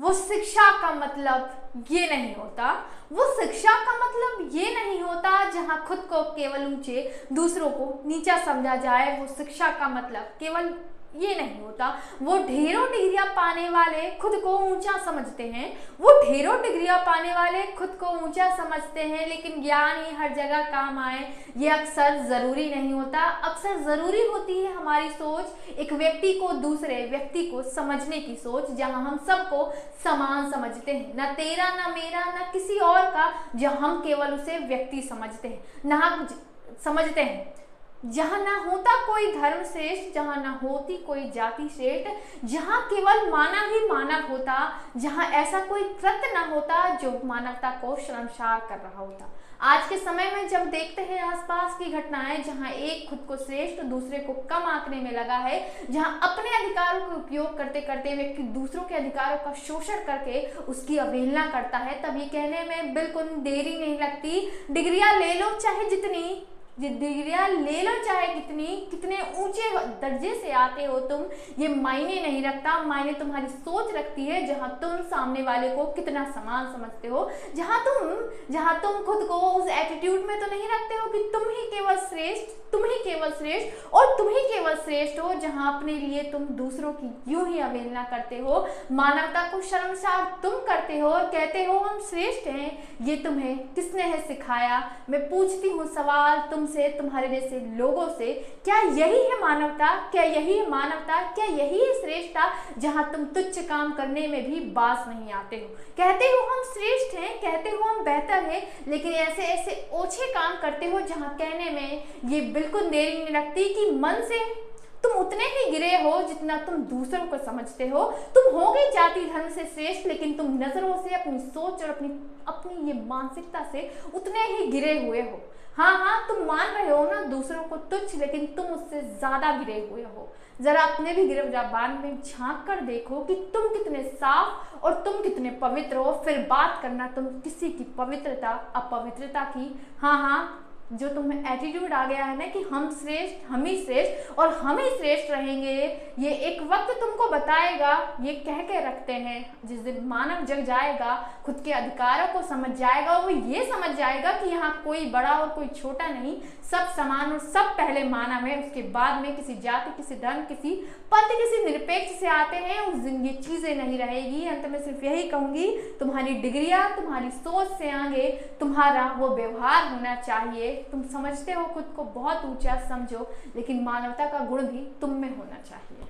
वो शिक्षा का मतलब ये नहीं होता। वो शिक्षा का मतलब ये नहीं होता जहाँ खुद को केवल ऊँचे, दूसरों को नीचा समझा जाए, वो शिक्षा का मतलब केवल ये नहीं होता। वो ढेरों डिग्रियाँ पाने वाले खुद को ऊँचा समझते हैं। वो ढेरों डिग्रियाँ पाने वाले खुद को ऊँचा समझते हैं, लेकिन ज्ञान ही हर जगह काम आए। ये अक्सर ज़रूरी नहीं होता। अक्सर ज़रूरी होती है हमारी सोच एक व्यक्ति को दूसरे व्यक्ति को समझने की सोच, जहाँ हम सबको समान समझते हैं। ना तेरा, ना मेरा, ना किसी और का, जहाँ हम केवल उसे व्यक्ति समझते हैं कुछ समझते हैं। जहाँ ना होता कोई धर्म श्रेष्ठ, जहाँ ना होती कोई जाति श्रेष्ठ, जहाँ केवल मानव ही मानव होता, जहाँ ऐसा कोई कृत्य ना होता जो मानवता को शर्मसार कर रहा होता। आज के समय में जब देखते हैं आसपास की घटनाएँ, जहाँ एक खुद को श्रेष्ठ, दूसरे को कम आंकने में लगा है, जहाँ अपने अधिकारों का उपयोग करते करते व्यक्ति दूसरों के अधिकारों का शोषण करके उसकी अवहेलना करता है, तभी कहने में बिल्कुल देरी नहीं लगती। डिग्रियाँ ले लो चाहे जितनी। डिग्रियाँ ले लो चाहे कितनी, कितने ऊँचे दर्जे से आते हो तुम। ये मायने नहीं रखता, मायने तुम्हारी सोच रखती है, जहाँ तुम सामने वाले को कितना समान समझते हो। जहाँ तुम जहाँ तुम खुद को उस एटीट्यूड में तो नहीं रखते हो कि तुम ही केवल श्रेष्ठ, तुम ही केवल श्रेष्ठ, और तुम ही केवल श्रेष्ठ हो, जहाँ अपने लिए तुम दूसरों की यूँ ही अवहेलना करते हो। मानवता को शर्मसार तुम करते हो, कहते हो, हम श्रेष्ठ हैं। ये तुम्हें किसने है सिखाया? मैं पूछती हूँ सवाल, तुम तुमसे तुम्हारे जैसे लोगों से, क्या यही है मानवता, क्या यही है मानवता, क्या यही है श्रेष्ठता, जहाँ तुम तुच्छ काम करने में भी बास नहीं आते हो? कहते हो हम श्रेष्ठ हैं, कहते हो हम बेहतर हैं, लेकिन ऐसे ऐसे ओछे काम करते हो जहाँ कहने में ये बिल्कुल देरी नहीं लगती कि मन से तुम उतने ही गिरे हो जितना तुम दूसरों को समझते हो। तुम हो गए जाति धर्म से श्रेष्ठ, लेकिन तुम नज़रों से, अपनी सोच और अपनी अपनी ये मानसिकता से उतने ही गिरे हुए हो। हाँ हाँ तुम मान रहे हो ना दूसरों को तुच्छ, लेकिन तुम उससे ज़्यादा गिरे हुए हो। जरा अपने भी गिरफ़्तार में झाँक कर देखो कि तुम कितने साफ़ और तुम कितने पवित्र हो। फिर बात करना तुम किसी की पवित्रता, अपवित्रता की। हाँ हाँ जो तुम्हें एटीट्यूड आ गया है ना कि हम श्रेष्ठ, हम ही श्रेष्ठ और हम ही श्रेष्ठ रहेंगे, ये एक वक्त तुमको बताएगा, ये कह के रखते हैं। जिस दिन मानव जग जाएगा, खुद के अधिकारों को समझ जाएगा, वो ये समझ जाएगा कि यहाँ कोई बड़ा और कोई छोटा नहीं, सब समान और सब पहले मानव है। उसके बाद में किसी जाति, किसी धर्म, किसी पंथ, किसी निरपेक्ष से आते हैं, उस दिन ये चीज़ें नहीं रहेगी। अंत में सिर्फ़ यही कहूँगी, तुम्हारी डिग्रिया, तुम्हारी सोच से आगे तुम्हारा वो व्यवहार होना चाहिए। तुम समझते हो खुद को बहुत ऊँचा समझो, लेकिन मानवता का गुण भी तुम में होना चाहिए।